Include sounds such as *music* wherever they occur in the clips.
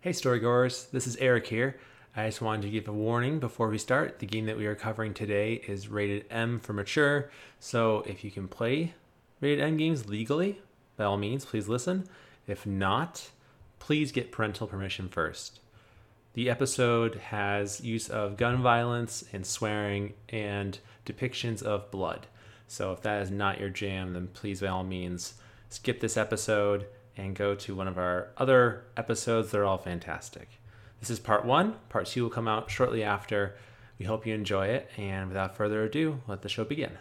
Hey, storygoers, this is Eric here. I just wanted to give a warning before we start. The game that we are covering today is rated M for mature, so if you can play rated M games legally, by all means, please listen. If not, please get parental permission first. The episode has use of gun violence and swearing and depictions of blood. So if that is not your jam, then please, by all means, skip this episode and go to one of our other episodes. They're all fantastic. This is part one. Part two will come out shortly after. We hope you enjoy it. And without further ado, let the show begin.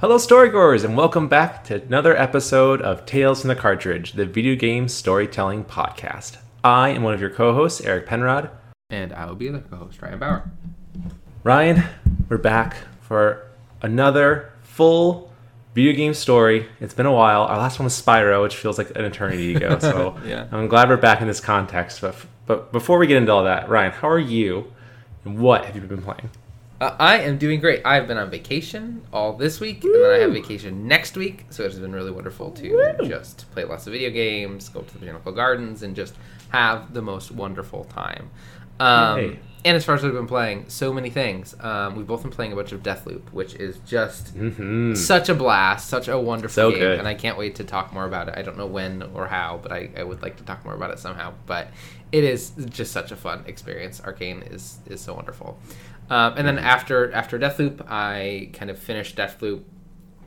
Hello, storygoers, and welcome back to another episode of Tales from the Cartridge, the video game storytelling podcast. I am one of your co hosts, Eric Penrod. And I will be the co-host, Ryan Bauer. Ryan, we're back for another full video game story. It's been a while. Our last one was Spyro, which feels like an eternity ago. *laughs* So Yeah. I'm glad we're back in this context. But but before we get into all that, Ryan, how are you? And what have you been playing? Uh, I am doing great. I've been on vacation all this week, and then I have vacation next week. So it's been really wonderful to Woo. just play lots of video games, go to the botanical gardens, and just have the most wonderful time. Um, and as far as we've been playing, so many things. Um, we've both been playing a bunch of Deathloop, which is just Mm-hmm. such a blast, such a wonderful So game, good. and I can't wait to talk more about it. I don't know when or how, but I, I would like to talk more about it somehow. But it is just such a fun experience. Arkane is is so wonderful. Um, and then Mm-hmm. after after Deathloop, I kind of finished Deathloop.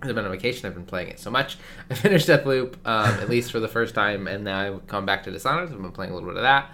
I've been on vacation. I've been playing it so much. *laughs* I finished Deathloop um, at least for the first time, and now I've come back to Dishonored. I've been playing a little bit of that.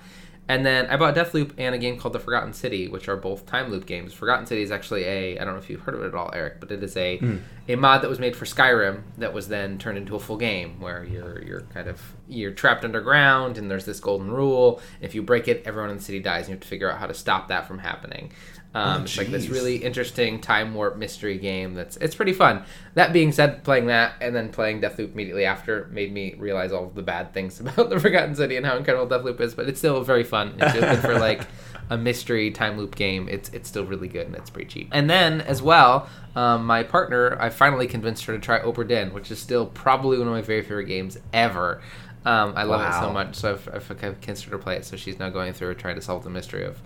And then I bought Deathloop and a game called The Forgotten City, which are both time loop games. Forgotten City is actually a I don't know if you've heard of it at all, Eric, but it is a Hmm. a mod that was made for Skyrim that was then turned into a full game where you're you're kind of you're trapped underground and there's this golden rule. If you break it, everyone in the city dies, and you have to figure out how to stop that from happening. Um, Oh, it's like this really interesting time warp mystery game. That's it's pretty fun. That being said, playing that and then playing Deathloop immediately after made me realize all the bad things *laughs* about the Forgotten City and how incredible Deathloop is. But it's still very fun. It's really good for like a mystery time loop game. It's it's still really good and it's pretty cheap. And then as well, um, my partner, I finally convinced her to try Obra Dinn, which is still probably one of my very favorite games ever. Um, I love it so much, so I've, I've kind of convinced her to play it. So she's now going through trying to solve the mystery of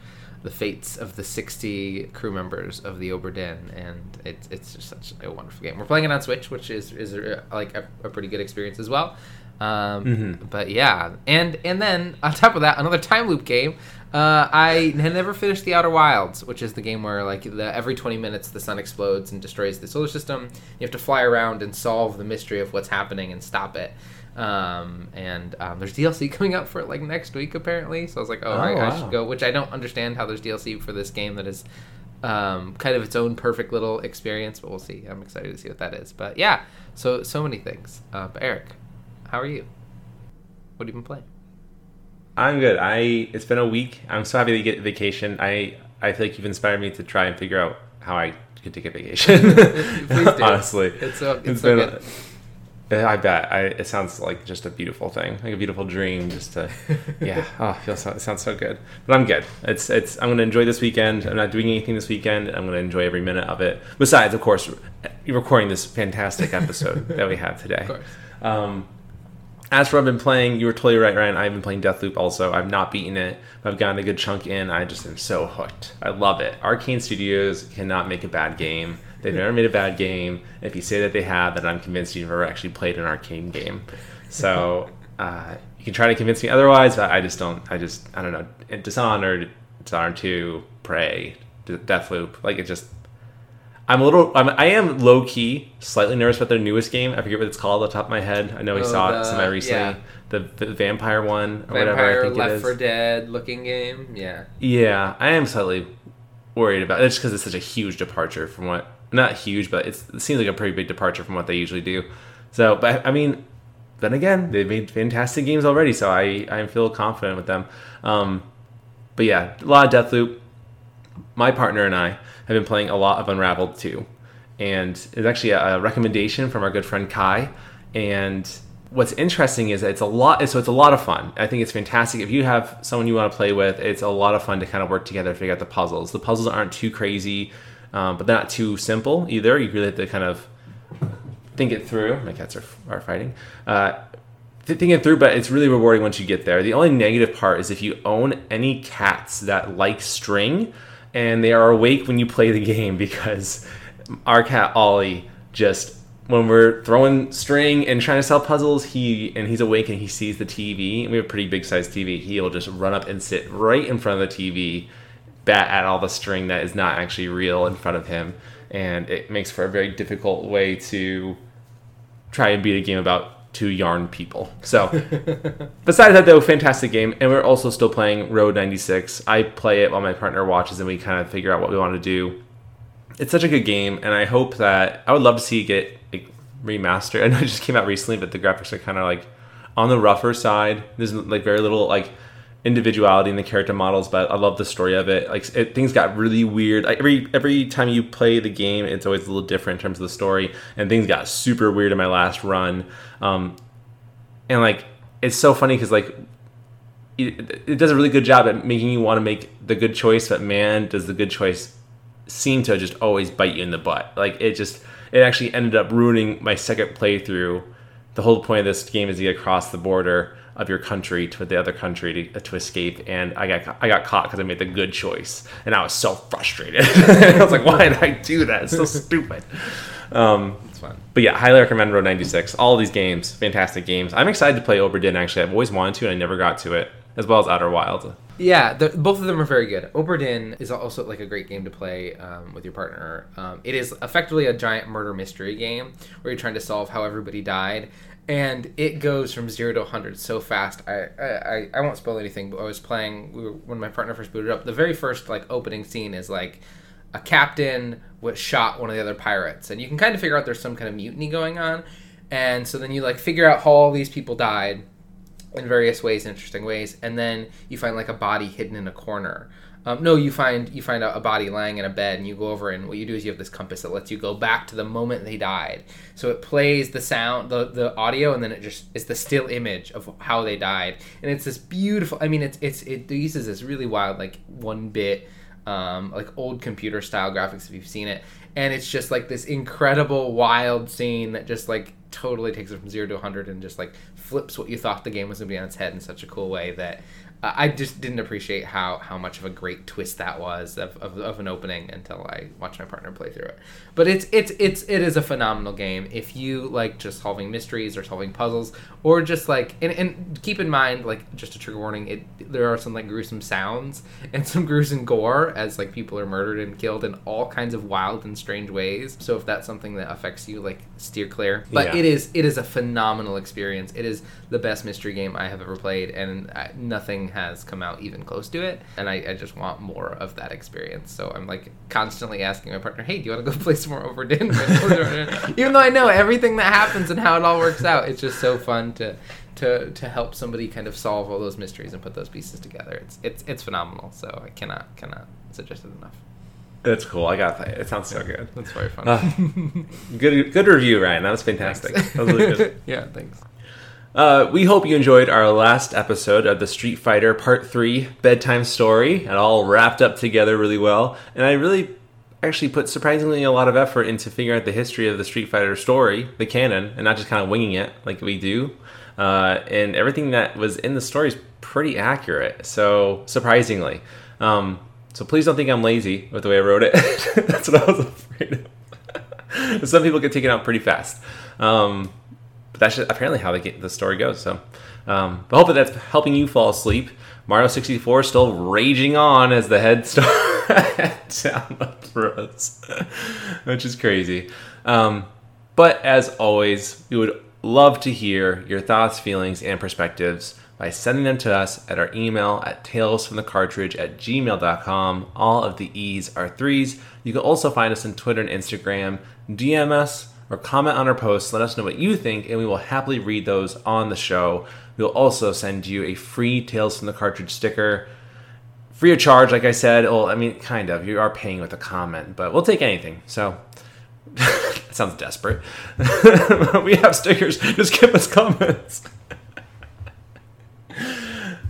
the fates of the 60 crew members of the Obra Dinn, and it's it's just such a wonderful game. We're playing it on Switch, which is is uh, like a, a pretty good experience as well. Um, Mhm. But yeah, and and then on top of that, another time loop game. Uh, I had never finished The Outer Wilds, which is the game where like the, every 20 minutes the sun explodes and destroys the solar system. You have to fly around and solve the mystery of what's happening and stop it. Um, and um, there's DLC *laughs* coming out for it like next week apparently. So I was like, oh, Oh, I, I should go. Which I don't understand how there's DLC for this game that is um, kind of its own perfect little experience, but we'll see. I'm excited to see what that is. But yeah, so so many things. Uh, but Eric, how are you? What have you been playing? I'm good. I it's been a week. I'm so happy to get vacation. I I feel like you've inspired me to try and figure out how I could take a vacation. *laughs* Please do. *laughs* Honestly, It's so it's, It's so been- good. Yeah, I bet. I, it sounds like just a beautiful thing, like a beautiful dream. Just to, *laughs* yeah. Oh, it feels so, it sounds so good. But I'm good. It's it's. I'm gonna enjoy this weekend. I'm not doing anything this weekend. I'm gonna enjoy every minute of it. Besides, of course, recording this fantastic episode *laughs* that we have today. Of course. Um, as for I've been playing, you were totally right, Ryan. I've been playing Deathloop also. I've not beaten it, but I've gotten a good chunk in. I just am so hooked. I love it. Arkane Studios cannot make a bad game. They've never made a bad game. If you say that they have, then I'm convinced you've never actually played an Arkane game. So uh, you can try to convince me otherwise, but I just don't. I just I don't know. Dishonored, Dishonored Two, Prey, De- Deathloop. Like it just I'm a little. I'm, I am low key, slightly nervous about their newest game. I forget what it's called off the top of my head. I know we Oh, saw the- it semi recently. yeah. The, the vampire one or whatever. I Vampire think it Left is. 4 Dead looking game. Yeah. Yeah, I am slightly worried about it. It's because it's such a huge departure from what. Not huge, but it seems like a pretty big departure from what they usually do. So, but I mean, then again, they've made fantastic games already, so I I feel confident with them. Um, but yeah, a lot of Deathloop. My partner and I have been playing a lot of Unraveled 2. And it's actually a, a recommendation from our good friend Kai. And what's interesting is it's a lot so it's a lot of fun. I think it's fantastic. If you have someone you want to play with, it's a lot of fun to kind of work together, to figure out the puzzles. The puzzles aren't too crazy. Um, but they're not too simple either. You really have to kind of think it through. My cats are, are fighting. Uh, think it through, but it's really rewarding once you get there. The only negative part is if you own any cats that like string and they are awake when you play the game *laughs* because our cat Ollie just when we're throwing string and trying to sell puzzles, he and he's awake and he sees the TV. And we have a pretty big sized TV. He'll just run up and sit right in front of the TV, bat at all the string that is not actually real in front of him, and it makes for a very difficult way to try and beat a game about two yarn people. So, *laughs* besides that, though, fantastic game, and we're also still playing Road 96. I play it while my partner watches, and we kind of figure out what we want to do. It's such a good game, and I hope that I would love to see it get like, remastered. *laughs* I know it just came out recently, but the graphics are kind of like on the rougher side. There's like very little like individuality in the character models, but I love the story of it. Like it, things got really weird. Like, every every time you play the game, it's always a little different in terms of the story, and things got super weird in my last run. Um, and like it's so funny because like it, it does a really good job at making you want to make the good choice, but man, does the good choice seem to just always bite you in the butt. Like it just it actually ended up ruining my second playthrough. The whole point of this game is to get across the border of your country to the other country to, to escape. And I got I got caught because I made the good choice, and I was so frustrated. *laughs* I was like, why did I do that? It's so *laughs* stupid. Um, It's fun. but yeah, highly recommend Road 96. All these games, fantastic games. I'm excited to play Obra Dinn. Actually, I've always wanted to, and I never got to it, as well as Outer Wilds. Yeah, both of them are very good. Obra Dinn is also like a great game to play um, with your partner. Um, it is effectively a giant murder mystery game where you're trying to solve how everybody died, and it goes from zero to 100 so fast. I I, I won't spoil anything, but I was playing we were, when my partner first booted up. The very first like opening scene is like a captain was shot one of the other pirates, and you can kind of figure out there's some kind of mutiny going on, and so then you like figure out how all these people died in various ways, interesting ways, and then you find like a body hidden in a corner. Um, no, you find you find a, a body lying in a bed, and you go over, and what you do is you have this compass that lets you go back to the moment they died. So it plays the sound, the the audio, and then it just it's the still image of how they died, and it's this beautiful. I mean, it's it's it uses this really wild like one bit, um, like old computer style graphics if you've seen it, and it's just like this incredible wild scene that just like totally takes it from zero to 100 and just like flips what you thought the game was to be on its head in such a cool way that uh, I just didn't appreciate how how much of a great twist that was of, of, of an opening until I watched my partner play through it. But it's it's it's it is a phenomenal game if you like just solving mysteries or solving puzzles or just like and, and keep in mind like just a trigger warning it there are some like gruesome sounds and some gruesome gore as like people are murdered and killed in all kinds of wild and strange ways. So if that's something that affects you, like steer clear. But Yeah. it is it is a phenomenal experience. It is the best mystery game I have ever played, and I, nothing has come out even close to it. And I, I just want more of that experience. So I'm like constantly asking my partner, "Hey, do you want to go *laughs* play some more Obra Dinn?" *laughs* even though I know everything that happens and how it all works out, it's just so fun to. To, to help somebody kind of solve all those mysteries and put those pieces together, it's it's it's phenomenal. So I cannot cannot suggest it enough. That's cool. I got that. It sounds so good. That's very fun. Uh, *laughs* good good review, Ryan. That was fantastic. That was really good. yeah, thanks. Uh, we hope you enjoyed our last episode of the Street Fighter Part 3 bedtime story. It all wrapped up together really well. And I really actually put surprisingly a lot of effort into figuring out the history of the Street Fighter story, the canon, and not just kind of winging it like we do. Uh, and everything that was in the story is pretty accurate. So, surprisingly. Um, so, please don't think I'm lazy with the way I wrote it. *laughs* That's what I was afraid of. *laughs* Some people get taken out pretty fast. Um, but that's just apparently how get the story goes. So, um, but hopefully that's helping you fall asleep. Mario 64 is still raging on as the head *laughs* down for us, which is crazy. Um, but as always, we would love to hear your thoughts, feelings, and perspectives by sending them to us at our email at talesfromthecartridge at gmail.com. All of the E's are threes. You can also find us on Twitter and Instagram. DM us or comment on our posts. Let us know what you think, and we will happily read those on the show. We'll also send you a free Tales from the Cartridge sticker. Free of charge, like I said. Well, I mean, kind of. You are paying with a comment, but we'll take anything. So, *laughs* that sounds desperate. *laughs* we have stickers. Just give us comments. *laughs*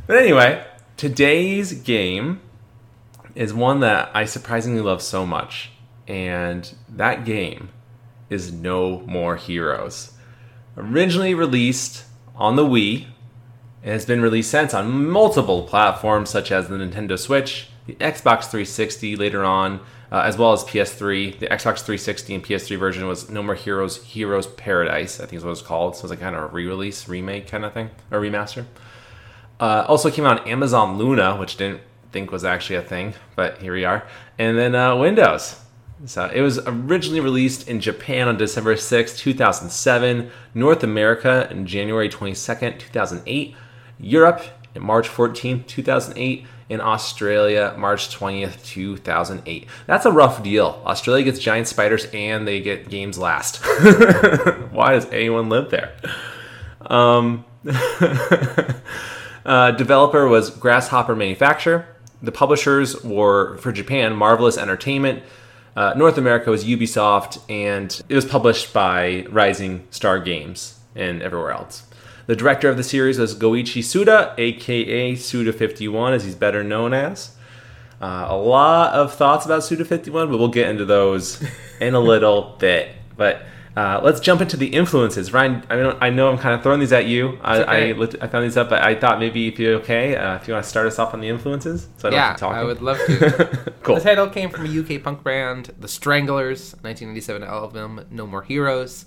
but anyway, today's game is one that I surprisingly love so much. and that game is No More Heroes. Originally released on the Wii, it has been released since on multiple platforms such as the Nintendo Switch, the Xbox 360 later on, uh, as well as PS3. The Xbox 360 and PS3 version was No More Heroes Heroes Paradise, I think is what it's called. So it's like kind of a re-release, remake kind of thing, or remaster. Uh, also came out on Amazon Luna, which didn't think was actually a thing, but here we are. And then uh, Windows. So it was originally released in Japan on December 6, 2007, North America in January 22nd, 2008, Europe in March 14, 2008, in Australia March 20th, 2008. That's a rough deal. Australia gets giant spiders and they get games last. *laughs* Why does anyone live there? Um, *laughs* uh, developer was Grasshopper Manufacture. The publishers were for Japan Marvelous Entertainment. Uh, North America was Ubisoft, and it was published by Rising Star Games and everywhere else. The director of the series was Goichi Suda, aka Suda51, as he's better known as. Uh, a lot of thoughts about Suda51, but we'll get into those *laughs* in a little bit. But uh, let's jump into the influences. Ryan, I, mean, I know I'm kind of throwing these at you. I, okay. I, looked, I found these up, but I thought maybe if you're okay, uh, if you want to start us off on the influences, so I don't yeah, have to talk. I would love to. *laughs* cool. The title came from a UK punk band, The Stranglers, 1997 album No More Heroes.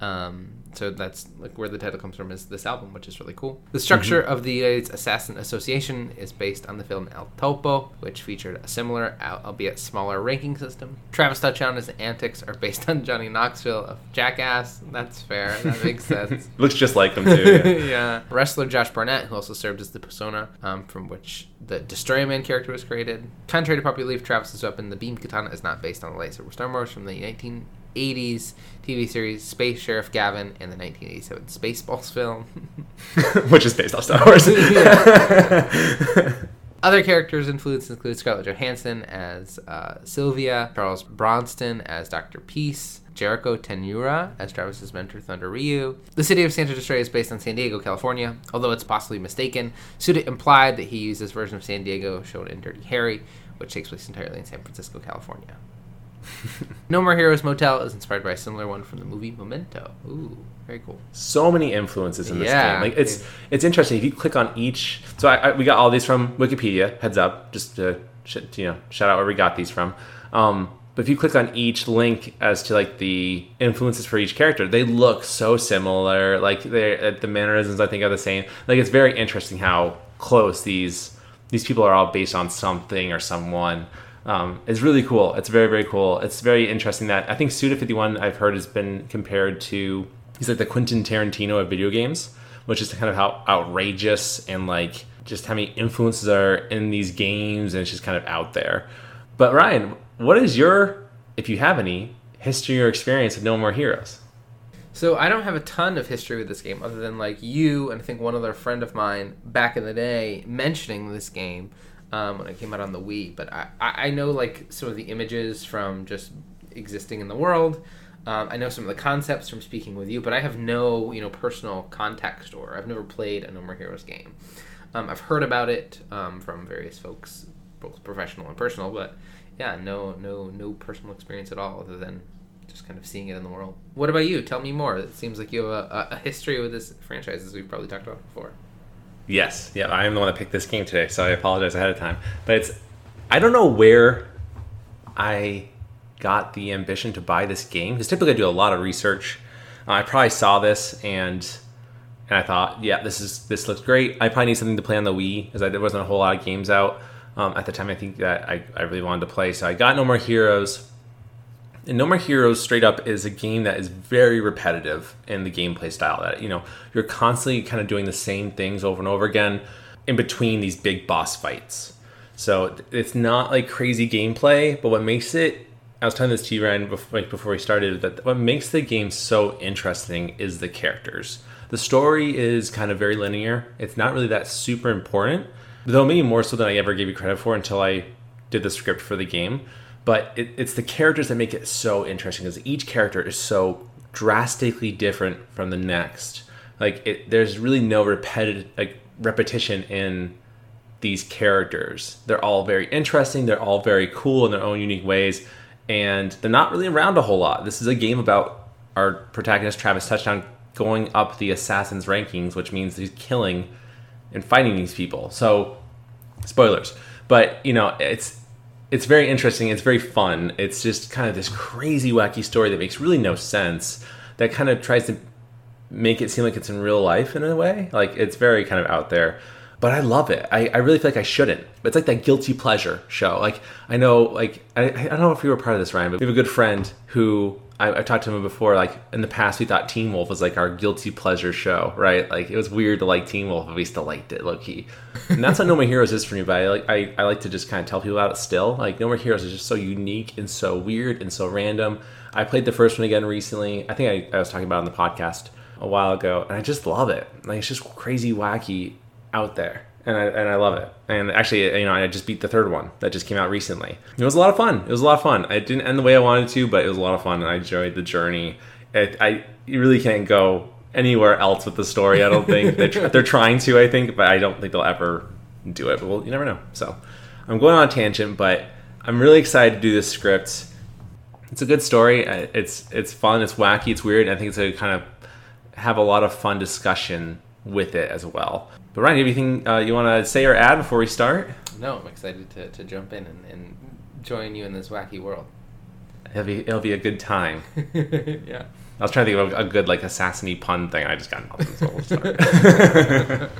Um, so that's like where the title comes from is this album, which is really cool. The structure Mm-hmm. of the United States Assassin Association is based on the film El Topo, which featured a similar, albeit smaller, ranking system. Travis touchdown his antics are based on Johnny Knoxville of Jackass. That's fair. That makes *laughs* sense. Looks just like them too. Yeah. *laughs* yeah. Wrestler Josh Barnett, who also served as the persona um, from which the Destroyer Man character was created. Contrary to popular belief, Travis's weapon, the Beam Katana, is not based on the lightsaber Star Wars from the 1980s TV series Space Sheriff Gavan and the 1987 Spaceballs film. *laughs* Which is based off Star Wars. *laughs* *laughs* Other characters' influence include Scarlett Johansson as uh, Sylvia, Charles Bronston as Dr. Peace, Jericho Tenura as Travis's mentor Thunder Ryu. The city of Santa Destroy is based on San Diego, California, although it's possibly mistaken. Suda implied that he used this version of San Diego shown in Dirty Harry, which takes place entirely in San Francisco, California. *laughs* no More Heroes Motel is inspired by a similar one from the movie Memento. Ooh, very cool. so many influences in this Yeah. game. Like it's it's interesting if you click on each. So I, I, we got all these from Wikipedia. Heads up, just to sh- you know shout out where we got these from. Um, but if you click on each link as to like the influences for each character, they look so similar. Like they the mannerisms I think are the same. Like it's very interesting how close these these people are all based on something or someone. Um, it's really cool. It's very very cool. It's very interesting that I think Suda Fifty One I've heard has been compared to he's like the Quentin Tarantino of video games, which is kind of how outrageous and like just how many influences are in these games and it's just kind of out there. But Ryan, what is your, if you have any, history or experience of No More Heroes? So I don't have a ton of history with this game, other than like you and I think one other friend of mine back in the day mentioning this game um, when it came out on the Wii. But I, I know like some of the images from just existing in the world. Um, I know some of the concepts from speaking with you, but I have no you know personal context or I've never played a No More Heroes game. Um, I've heard about it um, from various folks, both professional and personal, but yeah, no no no personal experience at all, other than just kind of seeing it in the world. What about you? Tell me more. It seems like you have a, a history with this franchise, as we've probably talked about before. Yes, yeah, I am the one that picked this game today, so I apologize ahead of time. But it's, I don't know where I got the ambition to buy this game because typically I do a lot of research. I probably saw this and and I thought, yeah, this is this looks great. I probably need something to play on the Wii because there wasn't a whole lot of games out um, at the time. I think that I, I really wanted to play, so I got No More Heroes. And No More Heroes straight up is a game that is very repetitive in the gameplay style. That you know you're constantly kind of doing the same things over and over again in between these big boss fights. So it's not like crazy gameplay, but what makes it I was telling this to you Ryan before, like, before we started that what makes the game so interesting is the characters. The story is kind of very linear. It's not really that super important, though maybe more so than I ever gave you credit for until I did the script for the game. But it, it's the characters that make it so interesting because each character is so drastically different from the next. Like it, there's really no repetitive like repetition in these characters. They're all very interesting. They're all very cool in their own unique ways, and they're not really around a whole lot. This is a game about our protagonist Travis Touchdown going up the assassin's rankings, which means he's killing and fighting these people. So, spoilers. But you know, it's it's very interesting. It's very fun. It's just kind of this crazy, wacky story that makes really no sense. That kind of tries to make it seem like it's in real life in a way. Like it's very kind of out there. But I love it. I, I really feel like I shouldn't. But it's like that guilty pleasure show. Like I know, like I, I don't know if you were part of this, Ryan, but we have a good friend who I, have talked to him before. Like in the past, we thought Teen Wolf was like our guilty pleasure show, right? Like it was weird to like Teen Wolf, but we still liked it, low key. And that's what No More Heroes is for me. But I like I, I like to just kind of tell people about it still. Like No More Heroes is just so unique and so weird and so random. I played the first one again recently. I think I, I was talking about on the podcast a while ago, and I just love it. Like it's just crazy, wacky, out there and I, and I love it. And actually, you know, I just beat the third one that just came out recently. It was a lot of fun. It was a lot of fun. It didn't end the way I wanted to, but it was a lot of fun, and I enjoyed the journey. It, I you really can't go anywhere else with the story. I don't think they're, *laughs* they're trying to. I think, but I don't think they'll ever do it. But well, you never know. So I'm going on a tangent, but I'm really excited to do this script. It's a good story. It's it's fun. It's wacky. It's weird. I think it's a kind of have a lot of fun discussion with it as well. But Ryan, anything uh, you want to say or add before we start? No, I'm excited to, to jump in and, and join you in this wacky world. It'll be it'll be a good time. *laughs* yeah. I was trying to think of a good like assassiny pun thing. I just got nothing. So we'll start.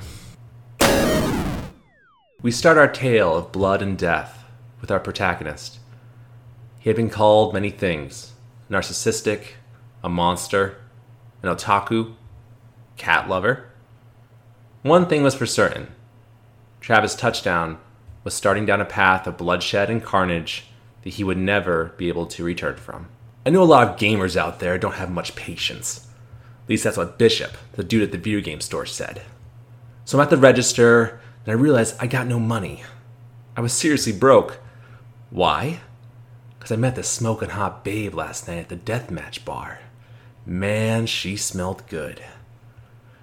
*laughs* we start our tale of blood and death with our protagonist. He had been called many things: narcissistic, a monster, an otaku, cat lover one thing was for certain Travis Touchdown was starting down a path of bloodshed and carnage that he would never be able to return from. I know a lot of gamers out there don't have much patience. At least that's what Bishop, the dude at the video game store, said. So I'm at the register and I realized I got no money. I was seriously broke. Why? Because I met this smoking hot babe last night at the deathmatch bar. Man, she smelled good.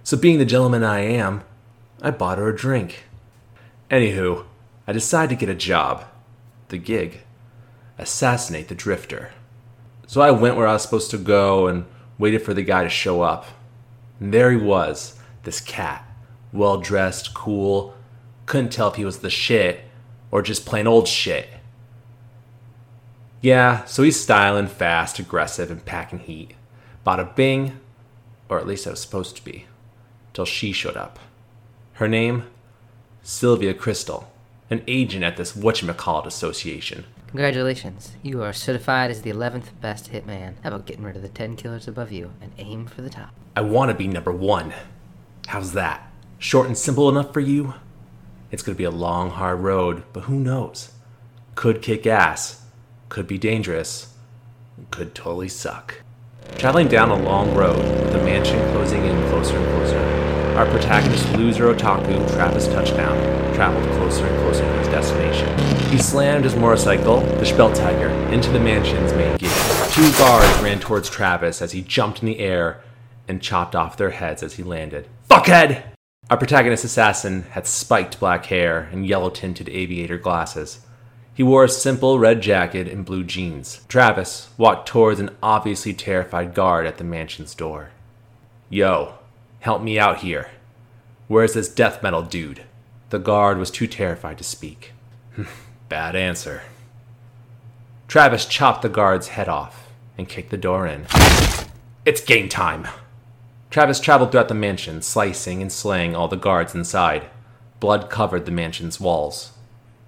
So, being the gentleman I am, I bought her a drink. Anywho, I decided to get a job. The gig assassinate the drifter. So I went where I was supposed to go and waited for the guy to show up. And there he was, this cat. Well dressed, cool. Couldn't tell if he was the shit or just plain old shit. Yeah, so he's styling, fast, aggressive, and packing heat. Bada bing, or at least I was supposed to be, till she showed up. Her name? Sylvia Crystal, an agent at this whatchamacallit association. Congratulations. You are certified as the 11th best hitman. How about getting rid of the 10 killers above you and aim for the top? I want to be number one. How's that? Short and simple enough for you? It's going to be a long, hard road, but who knows? Could kick ass, could be dangerous, could totally suck. Traveling down a long road, the mansion closing in closer and closer. Our protagonist, loser otaku Travis Touchdown, traveled closer and closer to his destination. He slammed his motorcycle, the Schpeltiger, into the mansion's main gate. Two guards ran towards Travis as he jumped in the air and chopped off their heads as he landed. Fuckhead! Our protagonist assassin had spiked black hair and yellow tinted aviator glasses. He wore a simple red jacket and blue jeans. Travis walked towards an obviously terrified guard at the mansion's door. Yo, Help me out here. Where's this death metal dude? The guard was too terrified to speak. *laughs* Bad answer. Travis chopped the guard's head off and kicked the door in. It's game time! Travis traveled throughout the mansion, slicing and slaying all the guards inside. Blood covered the mansion's walls.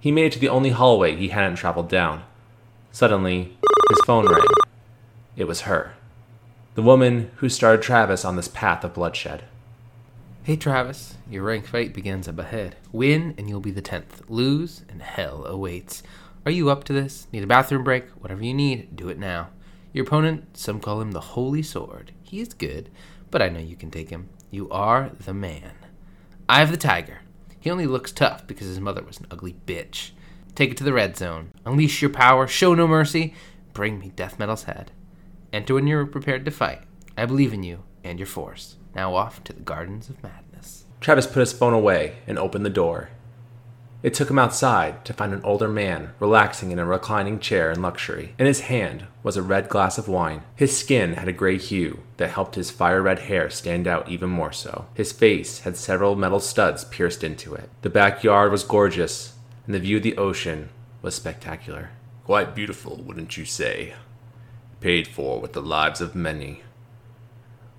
He made it to the only hallway he hadn't traveled down. Suddenly, his phone rang. It was her the woman who started Travis on this path of bloodshed. Hey Travis, your rank fight begins up ahead. Win and you'll be the 10th. Lose and hell awaits. Are you up to this? Need a bathroom break? Whatever you need, do it now. Your opponent, some call him the Holy Sword. He is good, but I know you can take him. You are the man. I have the tiger. He only looks tough because his mother was an ugly bitch. Take it to the red zone. Unleash your power, show no mercy. Bring me Death Metal's head. Enter when you're prepared to fight. I believe in you and your force. Now off to the Gardens of Madness. Travis put his phone away and opened the door. It took him outside to find an older man relaxing in a reclining chair in luxury. In his hand was a red glass of wine. His skin had a gray hue that helped his fire red hair stand out even more so. His face had several metal studs pierced into it. The backyard was gorgeous, and the view of the ocean was spectacular. Quite beautiful, wouldn't you say? Paid for with the lives of many.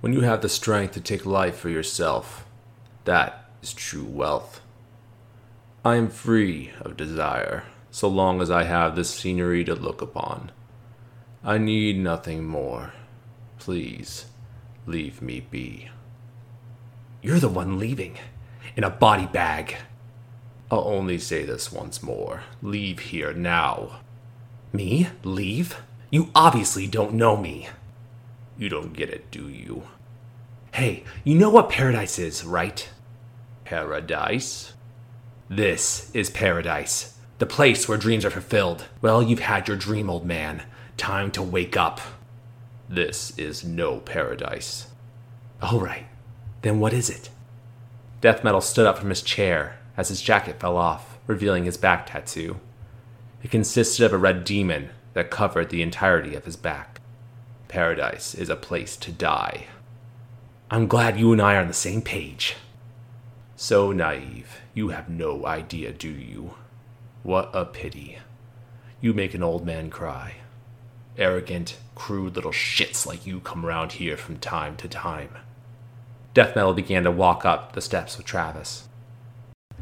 When you have the strength to take life for yourself, that is true wealth. I am free of desire, so long as I have this scenery to look upon. I need nothing more. Please, leave me be. You're the one leaving, in a body bag. I'll only say this once more. Leave here now. Me? Leave? You obviously don't know me. You don't get it, do you? Hey, you know what paradise is, right? Paradise? This is paradise. The place where dreams are fulfilled. Well, you've had your dream, old man. Time to wake up. This is no paradise. All right. Then what is it? Death Metal stood up from his chair as his jacket fell off, revealing his back tattoo. It consisted of a red demon that covered the entirety of his back. Paradise is a place to die. I'm glad you and I are on the same page. So naive. You have no idea, do you? What a pity. You make an old man cry. Arrogant, crude little shits like you come round here from time to time. Death Metal began to walk up the steps with Travis.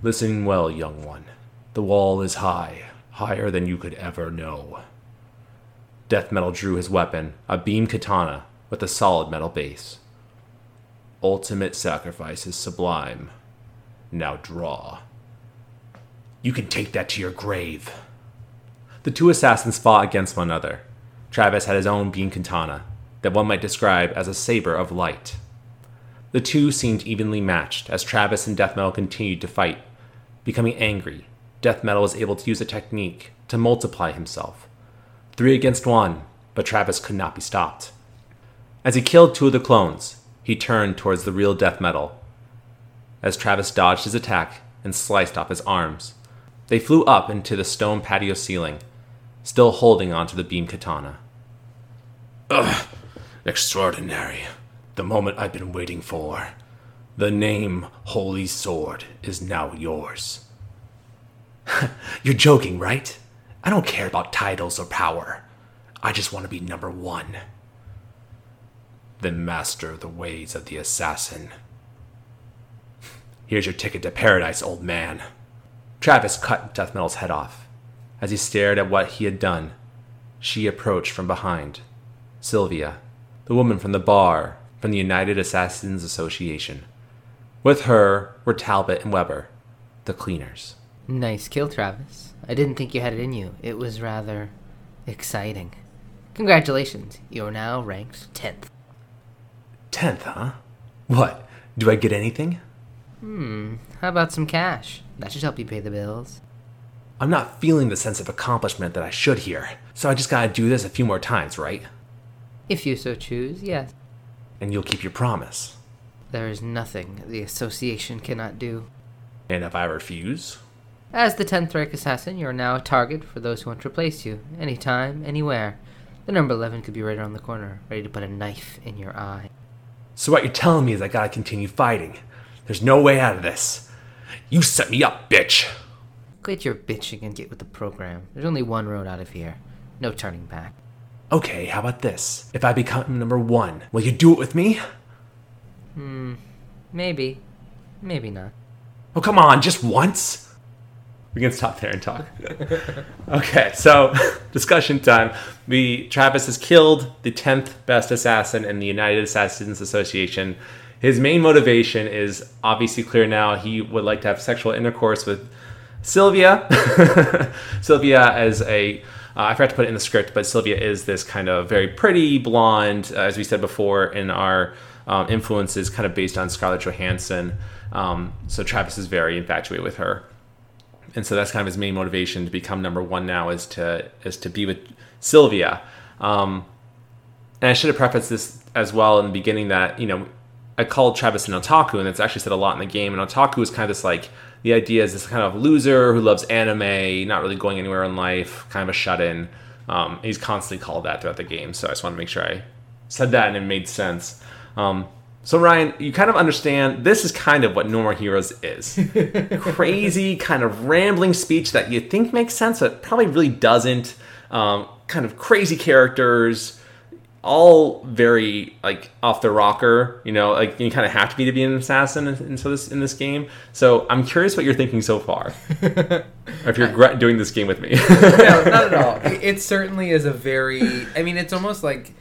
Listen well, young one. The wall is high, higher than you could ever know. Death Metal drew his weapon, a beam katana with a solid metal base. Ultimate sacrifice is sublime, now draw. You can take that to your grave. The two assassins fought against one another. Travis had his own beam katana, that one might describe as a saber of light. The two seemed evenly matched as Travis and Death Metal continued to fight. Becoming angry, Death Metal was able to use a technique to multiply himself. Three against one, but Travis could not be stopped. As he killed two of the clones, he turned towards the real Death Metal as Travis dodged his attack and sliced off his arms. They flew up into the stone patio ceiling, still holding onto the beam katana. Ugh! Extraordinary. The moment I've been waiting for. The name Holy Sword is now yours. *laughs* You're joking, right? I don't care about titles or power. I just want to be number one. Then master of the ways of the assassin. Here's your ticket to paradise, old man. Travis cut Death Metal's head off. As he stared at what he had done, she approached from behind. Sylvia, the woman from the bar from the United Assassins Association. With her were Talbot and Weber, the cleaners. Nice kill, Travis. I didn't think you had it in you. It was rather exciting. Congratulations. You're now ranked 10th. Tenth, huh? What? Do I get anything? Hmm, how about some cash? That should help you pay the bills. I'm not feeling the sense of accomplishment that I should here, so I just gotta do this a few more times, right? If you so choose, yes. And you'll keep your promise. There is nothing the association cannot do. And if I refuse? As the 10th rank assassin, you are now a target for those who want to replace you, anytime, anywhere. The number 11 could be right around the corner, ready to put a knife in your eye. So what you're telling me is I gotta continue fighting. There's no way out of this. You set me up, bitch. Quit your bitching and get with the program. There's only one road out of here. No turning back. Okay, how about this? If I become number one, will you do it with me? Hmm, maybe. Maybe not. Oh, come on, just once? We can stop there and talk. *laughs* okay, so *laughs* discussion time. We Travis has killed the tenth best assassin in the United Assassins Association. His main motivation is obviously clear now. He would like to have sexual intercourse with Sylvia. *laughs* Sylvia as a uh, I forgot to put it in the script, but Sylvia is this kind of very pretty blonde, uh, as we said before in our um, influences, kind of based on Scarlett Johansson. Um, so Travis is very infatuated with her, and so that's kind of his main motivation to become number one now is to is to be with Sylvia. Um, and I should have prefaced this as well in the beginning that you know I called Travis an otaku, and it's actually said a lot in the game. And otaku is kind of this like the idea is this kind of loser who loves anime, not really going anywhere in life, kind of a shut in. Um, he's constantly called that throughout the game, so I just want to make sure I said that and it made sense. Um, so Ryan, you kind of understand this is kind of what No More Heroes is. *laughs* Crazy, kind of rambling speech that you think makes sense, but probably really doesn't. Um, kind of crazy characters, all very like off the rocker. You know, like you kind of have to be to be an assassin in, in, so this in this game. So I'm curious what you're thinking so far, *laughs* or if you're doing this game with me. no, *laughs* not at all. It, it certainly is a very. I mean, it's almost like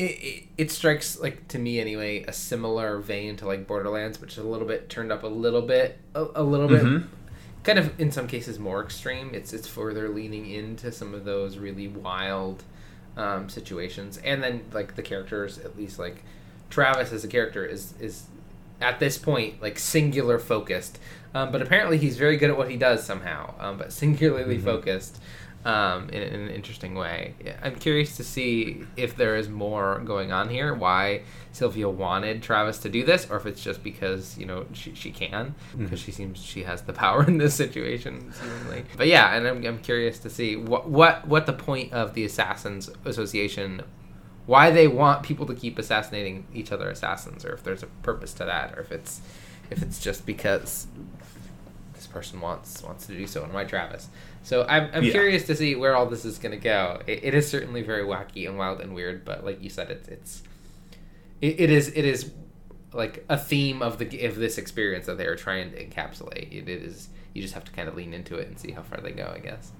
it, it, it strikes like to me anyway a similar vein to like Borderlands, which is a little bit turned up a little bit, a, a little bit, Mhm. kind of in some cases more extreme. It's it's further leaning into some of those really wild um, situations, and then like the characters, at least like Travis as a character is is at this point like singular focused. Um, but apparently he's very good at what he does somehow. Um, but *laughs* singularly focused um, in, in an interesting way. I'm curious to see if there is more going on here. Why Sylvia wanted Travis to do this, or if it's just because you know she, she can, because she seems she has the *laughs* power in this situation seemingly. But yeah, and I'm, I'm curious to see what what what the point of the Assassins Association. Why they want people to keep assassinating each other assassins, or if there's a purpose to that, or if it's if it's just because this person wants wants to do so, and why Travis. So I'm, I'm Yeah. curious to see where all this is going to go. It, it is certainly very wacky and wild and weird, but like you said, it's it's it, it is it is like a theme of the of this experience that they are trying to encapsulate. It is you just have to kind of lean into it and see how far they go. I guess.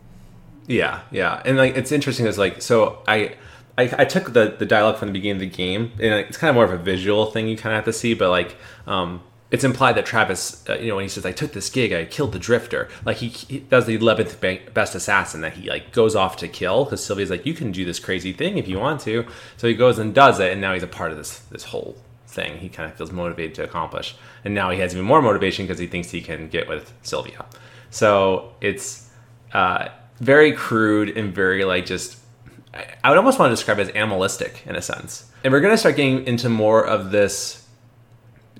Yeah, yeah, and like it's interesting. Is like so I, I I took the the dialogue from the beginning of the game, and it's kind of more of a visual thing you kind of have to see, but like um. It's implied that Travis, uh, you know, when he says, "I took this gig, I killed the Drifter," like he, he does the eleventh best assassin that he like goes off to kill because Sylvia's like, "You can do this crazy thing if you want to," so he goes and does it, and now he's a part of this this whole thing. He kind of feels motivated to accomplish, and now he has even more motivation because he thinks he can get with Sylvia. So it's uh, very crude and very like just I- I would almost want to describe it as animalistic in a sense. And we're going to start getting into more of this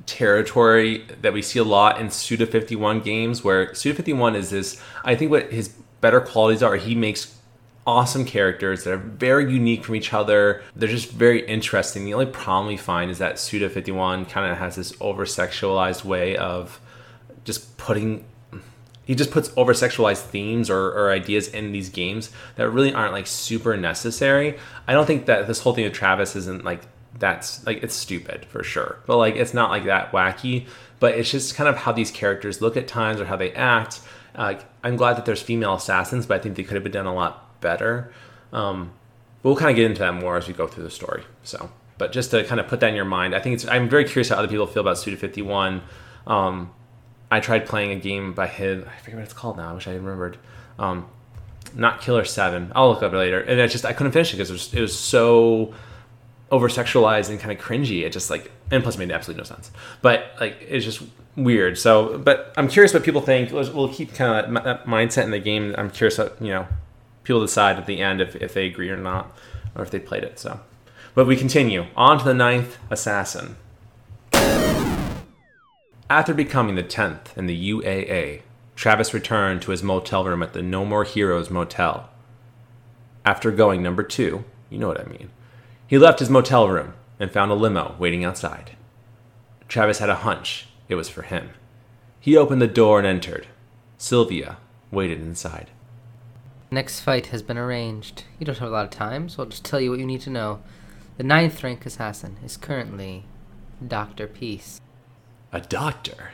territory that we see a lot in Suda 51 games where Suda 51 is this I think what his better qualities are he makes awesome characters that are very unique from each other. They're just very interesting. The only problem we find is that Suda 51 kind of has this over sexualized way of just putting he just puts over sexualized themes or, or ideas in these games that really aren't like super necessary. I don't think that this whole thing with Travis isn't like that's like it's stupid for sure, but like it's not like that wacky. But it's just kind of how these characters look at times or how they act. Uh, I'm glad that there's female assassins, but I think they could have been done a lot better. Um, we'll kind of get into that more as we go through the story. So, but just to kind of put that in your mind, I think it's. I'm very curious how other people feel about Suda 51. Um, I tried playing a game by him. I forget what it's called now. I wish I remembered. Um, not Killer Seven. I'll look up it later. And I just I couldn't finish it because it was, it was so over sexualized and kind of cringy. It just like and plus made absolutely no sense. But like it's just weird. So, but I'm curious what people think. We'll keep kind of that, that mindset in the game. I'm curious what you know people decide at the end if if they agree or not, or if they played it. So, but we continue on to the ninth assassin. After becoming the 10th in the UAA, Travis returned to his motel room at the No More Heroes Motel. After going number two, you know what I mean, he left his motel room and found a limo waiting outside. Travis had a hunch it was for him. He opened the door and entered. Sylvia waited inside. Next fight has been arranged. You don't have a lot of time, so I'll just tell you what you need to know. The ninth rank assassin is currently Dr. Peace. A doctor.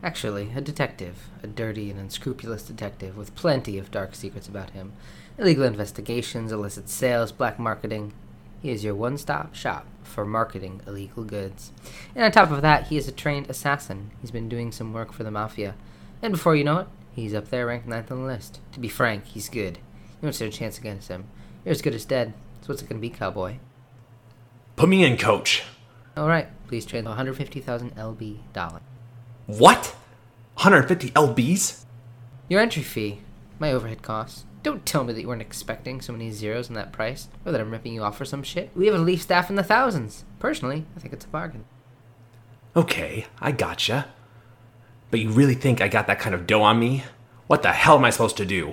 Actually, a detective. A dirty and unscrupulous detective with plenty of dark secrets about him. Illegal investigations, illicit sales, black marketing. He is your one stop shop for marketing illegal goods. And on top of that, he is a trained assassin. He's been doing some work for the Mafia. And before you know it, he's up there ranked ninth on the list. To be frank, he's good. You don't stand a chance against him. You're as good as dead. So what's it gonna be, cowboy? Put me in, coach. Alright, please trade 150,000 LB dollar. What? 150 LBs? Your entry fee, my overhead costs. Don't tell me that you weren't expecting so many zeros in that price, or that I'm ripping you off for some shit. We have a leaf staff in the thousands. Personally, I think it's a bargain. Okay, I gotcha. But you really think I got that kind of dough on me? What the hell am I supposed to do?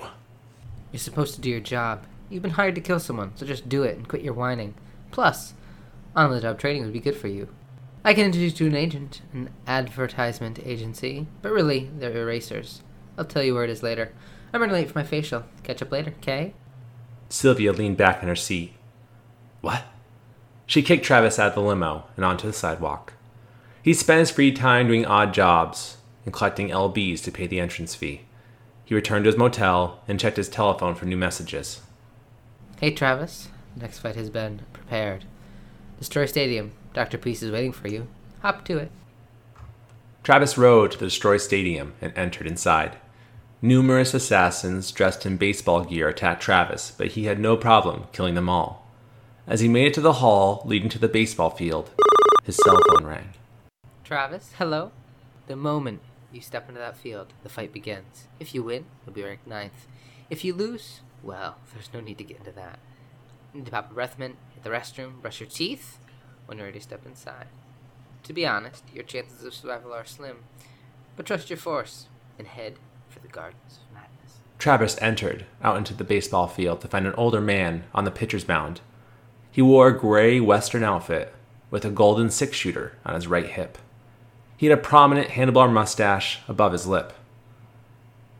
You're supposed to do your job. You've been hired to kill someone, so just do it and quit your whining. Plus, on the job training would be good for you. I can introduce you to an agent, an advertisement agency, but really, they're erasers. I'll tell you where it is later. I'm running late for my facial. Catch up later, okay? Sylvia leaned back in her seat. What? She kicked Travis out of the limo and onto the sidewalk. He spent his free time doing odd jobs and collecting LBs to pay the entrance fee. He returned to his motel and checked his telephone for new messages. Hey, Travis. The next fight has been prepared. Destroy Stadium. Dr. Peace is waiting for you. Hop to it. Travis rode to the Destroy stadium and entered inside. Numerous assassins dressed in baseball gear attacked Travis, but he had no problem killing them all. As he made it to the hall leading to the baseball field, his cell phone rang. Travis, hello. The moment you step into that field, the fight begins. If you win, you'll be ranked ninth. If you lose, well, there's no need to get into that. You need to pop a breath mint, hit the restroom, brush your teeth when you're ready to step inside. To be honest, your chances of survival are slim, but trust your force and head the Gardens of Madness. Travis entered out into the baseball field to find an older man on the pitcher's mound. He wore a gray western outfit with a golden six shooter on his right hip. He had a prominent handlebar mustache above his lip.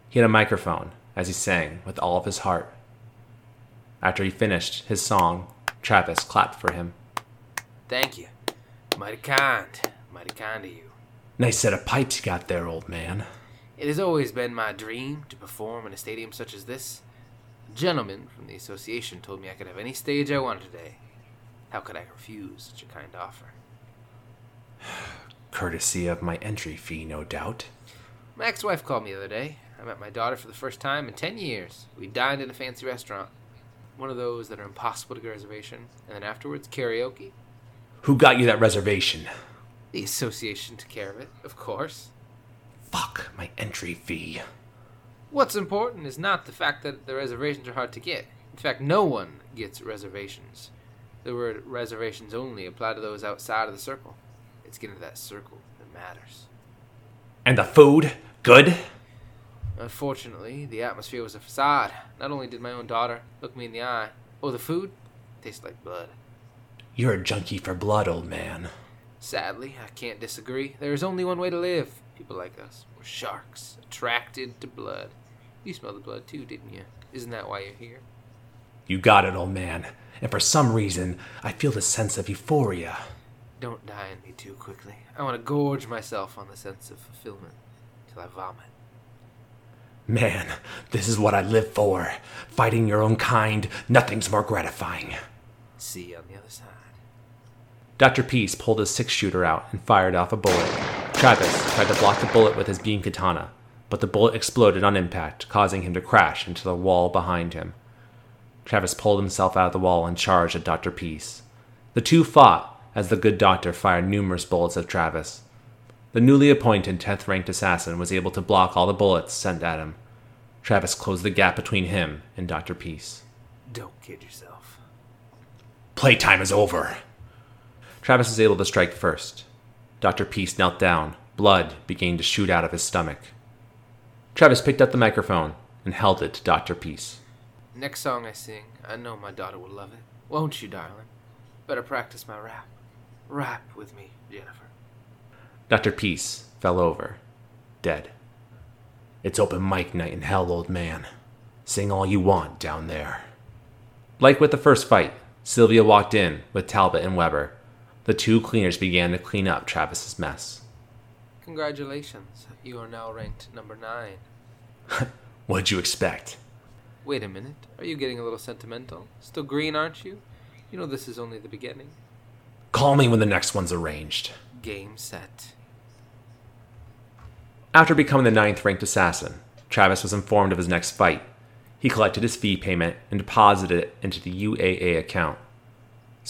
He had a microphone as he sang with all of his heart. After he finished his song, Travis clapped for him. Thank you. Mighty kind. Mighty kind of you. Nice set of pipes you got there, old man. It has always been my dream to perform in a stadium such as this. A gentleman from the association told me I could have any stage I wanted today. How could I refuse such a kind offer? *sighs* Courtesy of my entry fee, no doubt. My ex wife called me the other day. I met my daughter for the first time in 10 years. We dined in a fancy restaurant. One of those that are impossible to get a reservation. And then afterwards, karaoke. Who got you that reservation? The association took care of it, of course. Fuck my entry fee. What's important is not the fact that the reservations are hard to get. In fact, no one gets reservations. The word reservations only apply to those outside of the circle. It's getting to that circle that matters. And the food? Good? Unfortunately, the atmosphere was a facade. Not only did my own daughter look me in the eye, oh, the food tastes like blood. You're a junkie for blood, old man. Sadly, I can't disagree. There is only one way to live. People like us. We're sharks, attracted to blood. You smelled the blood too, didn't you? Isn't that why you're here? You got it, old man. And for some reason, I feel the sense of euphoria. Don't die on me too quickly. I want to gorge myself on the sense of fulfillment till I vomit. Man, this is what I live for. Fighting your own kind, nothing's more gratifying. See you on the other side. Dr. Peace pulled his six shooter out and fired off a bullet. Travis tried to block the bullet with his beam katana, but the bullet exploded on impact, causing him to crash into the wall behind him. Travis pulled himself out of the wall and charged at Dr. Peace. The two fought as the good doctor fired numerous bullets at Travis. The newly appointed 10th ranked assassin was able to block all the bullets sent at him. Travis closed the gap between him and Dr. Peace. Don't kid yourself. Playtime is over. Travis was able to strike first. Dr. Peace knelt down. Blood began to shoot out of his stomach. Travis picked up the microphone and held it to Dr. Peace. Next song I sing, I know my daughter will love it. Won't you, darling? Better practice my rap. Rap with me, Jennifer. Dr. Peace fell over, dead. It's open mic night in hell, old man. Sing all you want down there. Like with the first fight, Sylvia walked in with Talbot and Weber. The two cleaners began to clean up Travis's mess. Congratulations, you are now ranked number nine. *laughs* What'd you expect? Wait a minute, are you getting a little sentimental? Still green, aren't you? You know this is only the beginning. Call me when the next one's arranged. Game set. After becoming the ninth ranked assassin, Travis was informed of his next fight. He collected his fee payment and deposited it into the UAA account.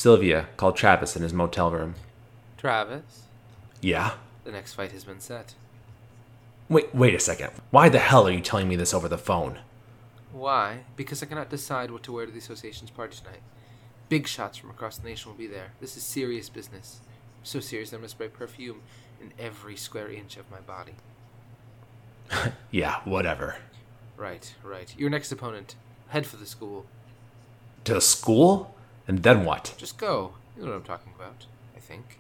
Sylvia called Travis in his motel room. Travis, Yeah? the next fight has been set. Wait, wait a second. Why the hell are you telling me this over the phone? Why? Because I cannot decide what to wear to the association's party tonight. Big shots from across the nation will be there. This is serious business. So serious, I'm gonna spray perfume in every square inch of my body. *laughs* Yeah, whatever. Right, right. Your next opponent. Head for the school. To the school? And then what? Just go. You know what I'm talking about, I think.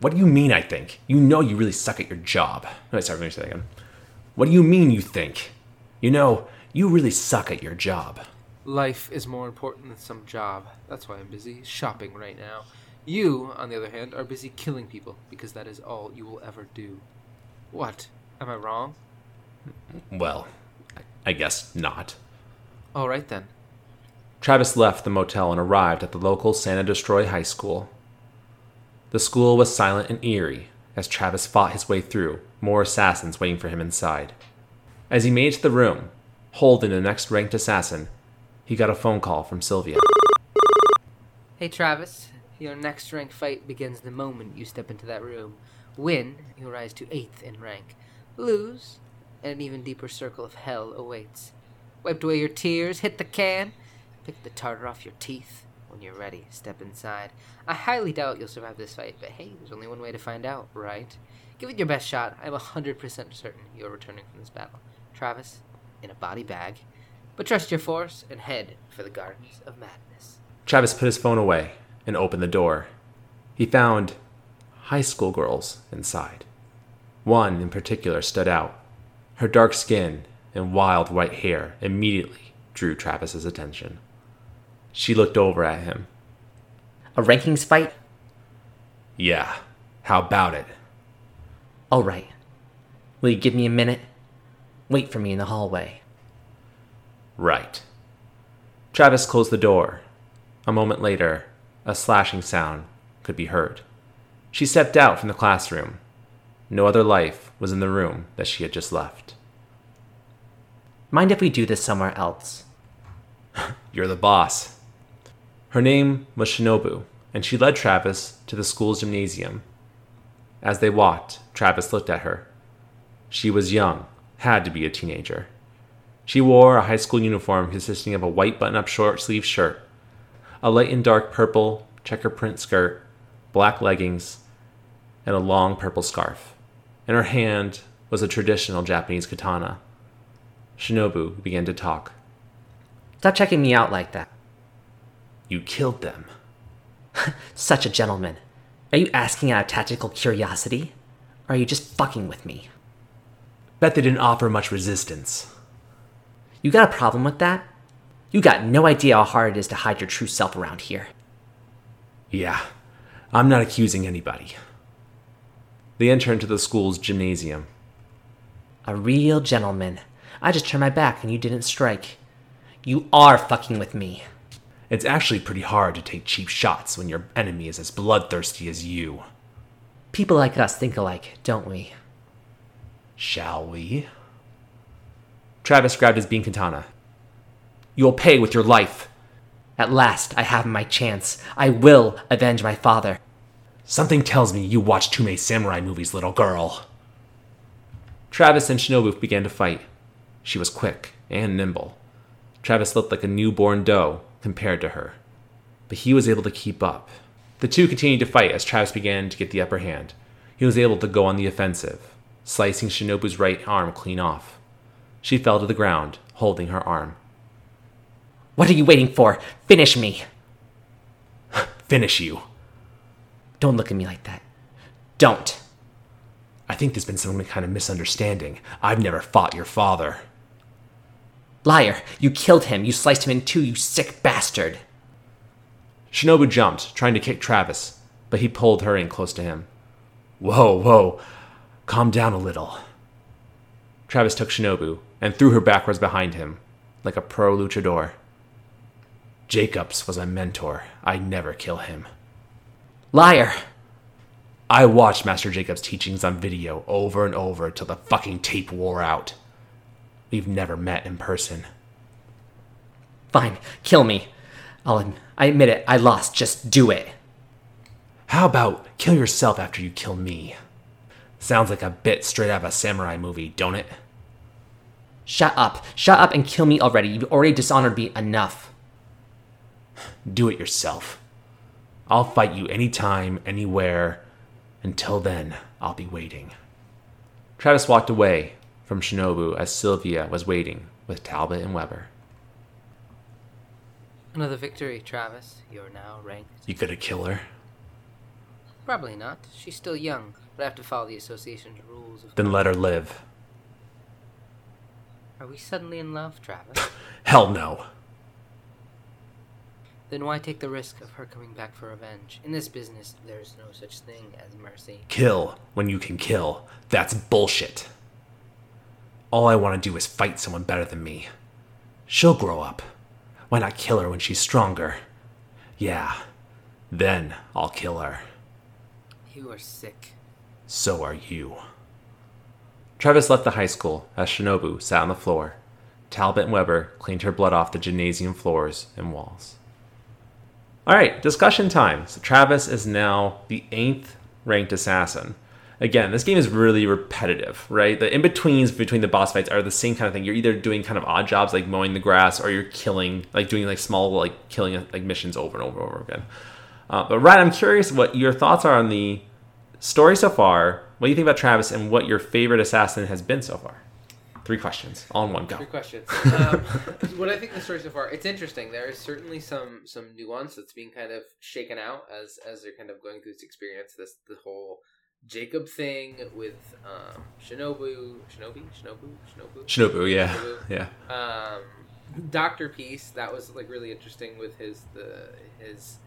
What do you mean, I think? You know you really suck at your job. Wait, sorry, let me say that again. What do you mean, you think? You know, you really suck at your job. Life is more important than some job. That's why I'm busy shopping right now. You, on the other hand, are busy killing people because that is all you will ever do. What? Am I wrong? Well, I- I guess not. All right then. Travis left the motel and arrived at the local Santa Destroy High School. The school was silent and eerie as Travis fought his way through, more assassins waiting for him inside. As he made it to the room, holding the next ranked assassin, he got a phone call from Sylvia. Hey Travis, your next rank fight begins the moment you step into that room. Win, you'll rise to eighth in rank. Lose, and an even deeper circle of hell awaits. Wiped away your tears, hit the can, pick the tartar off your teeth. When you're ready, step inside. I highly doubt you'll survive this fight, but hey, there's only one way to find out, right? Give it your best shot. I'm 100% certain you're returning from this battle. Travis, in a body bag. But trust your force and head for the Gardens of Madness. Travis put his phone away and opened the door. He found high school girls inside. One in particular stood out. Her dark skin and wild white hair immediately drew Travis's attention. She looked over at him. A rankings fight? Yeah, how about it? All right. Will you give me a minute? Wait for me in the hallway. Right. Travis closed the door. A moment later, a slashing sound could be heard. She stepped out from the classroom. No other life was in the room that she had just left. Mind if we do this somewhere else? *laughs* You're the boss. Her name was Shinobu, and she led Travis to the school's gymnasium. As they walked, Travis looked at her. She was young, had to be a teenager. She wore a high school uniform consisting of a white button up short sleeve shirt, a light and dark purple checker print skirt, black leggings, and a long purple scarf. In her hand was a traditional Japanese katana. Shinobu began to talk. Stop checking me out like that. You killed them. *laughs* Such a gentleman. Are you asking out of tactical curiosity? Or are you just fucking with me? Bet they didn't offer much resistance. You got a problem with that? You got no idea how hard it is to hide your true self around here. Yeah, I'm not accusing anybody. They enter into the school's gymnasium. A real gentleman. I just turned my back and you didn't strike. You are fucking with me. It's actually pretty hard to take cheap shots when your enemy is as bloodthirsty as you. People like us think alike, don't we? Shall we? Travis grabbed his beam katana. You'll pay with your life. At last, I have my chance. I will avenge my father. Something tells me you watch too many samurai movies, little girl. Travis and Shinobu began to fight. She was quick and nimble. Travis looked like a newborn doe compared to her, but he was able to keep up. The two continued to fight as Travis began to get the upper hand. He was able to go on the offensive, slicing Shinobu's right arm clean off. She fell to the ground, holding her arm. What are you waiting for? Finish me! *sighs* Finish you. Don't look at me like that. Don't. I think there's been some kind of misunderstanding. I've never fought your father. Liar! You killed him! You sliced him in two, you sick bastard! Shinobu jumped, trying to kick Travis, but he pulled her in close to him. Whoa, whoa, calm down a little. Travis took Shinobu and threw her backwards behind him, like a pro luchador. Jacobs was my mentor. I'd never kill him. Liar! I watched Master Jacobs' teachings on video over and over till the fucking tape wore out. We've never met in person. Fine, kill me. I'll I admit it, I lost. Just do it. How about kill yourself after you kill me? Sounds like a bit straight out of a samurai movie, don't it? Shut up. Shut up and kill me already. You've already dishonored me enough. Do it yourself. I'll fight you anytime, anywhere, Until then, I'll be waiting. Travis walked away from Shinobu as Sylvia was waiting with Talbot and Weber. Another victory, Travis. You're now ranked. You gonna kill her? Probably not. She's still young, but I have to follow the association's rules. Of Then let her live. Are we suddenly in love, Travis? *laughs* Hell no. then why take the risk of her coming back for revenge? In this business, there's no such thing as mercy. Kill when you can kill. That's bullshit. All I want to do is fight someone better than me. She'll grow up. Why not kill her when she's stronger? Yeah. Then I'll kill her. You are sick. So are you. Travis left the high school as Shinobu sat on the floor. Talbot and Weber cleaned her blood off the gymnasium floors and walls. All right, discussion time. So Travis is now the eighth ranked assassin. Again, this game is really repetitive, right? The in betweens between the boss fights are the same kind of thing. You're either doing kind of odd jobs like mowing the grass, or you're killing, like doing like small like killing like missions over and over and over again. Uh, but Ryan, I'm curious what your thoughts are on the story so far. What do you think about Travis, and what your favorite assassin has been so far? Three questions, all in one go. Three questions. Um, *laughs* what I think the story so far, it's interesting. There is certainly some some nuance that's being kind of shaken out as as they're kind of going through this experience. This the whole Jacob thing with um, Shinobu, Shinobi, Shinobu, Shinobu, Shinobu, yeah, Shinobu. *laughs* yeah. um, Doctor Peace. That was like really interesting with his the his.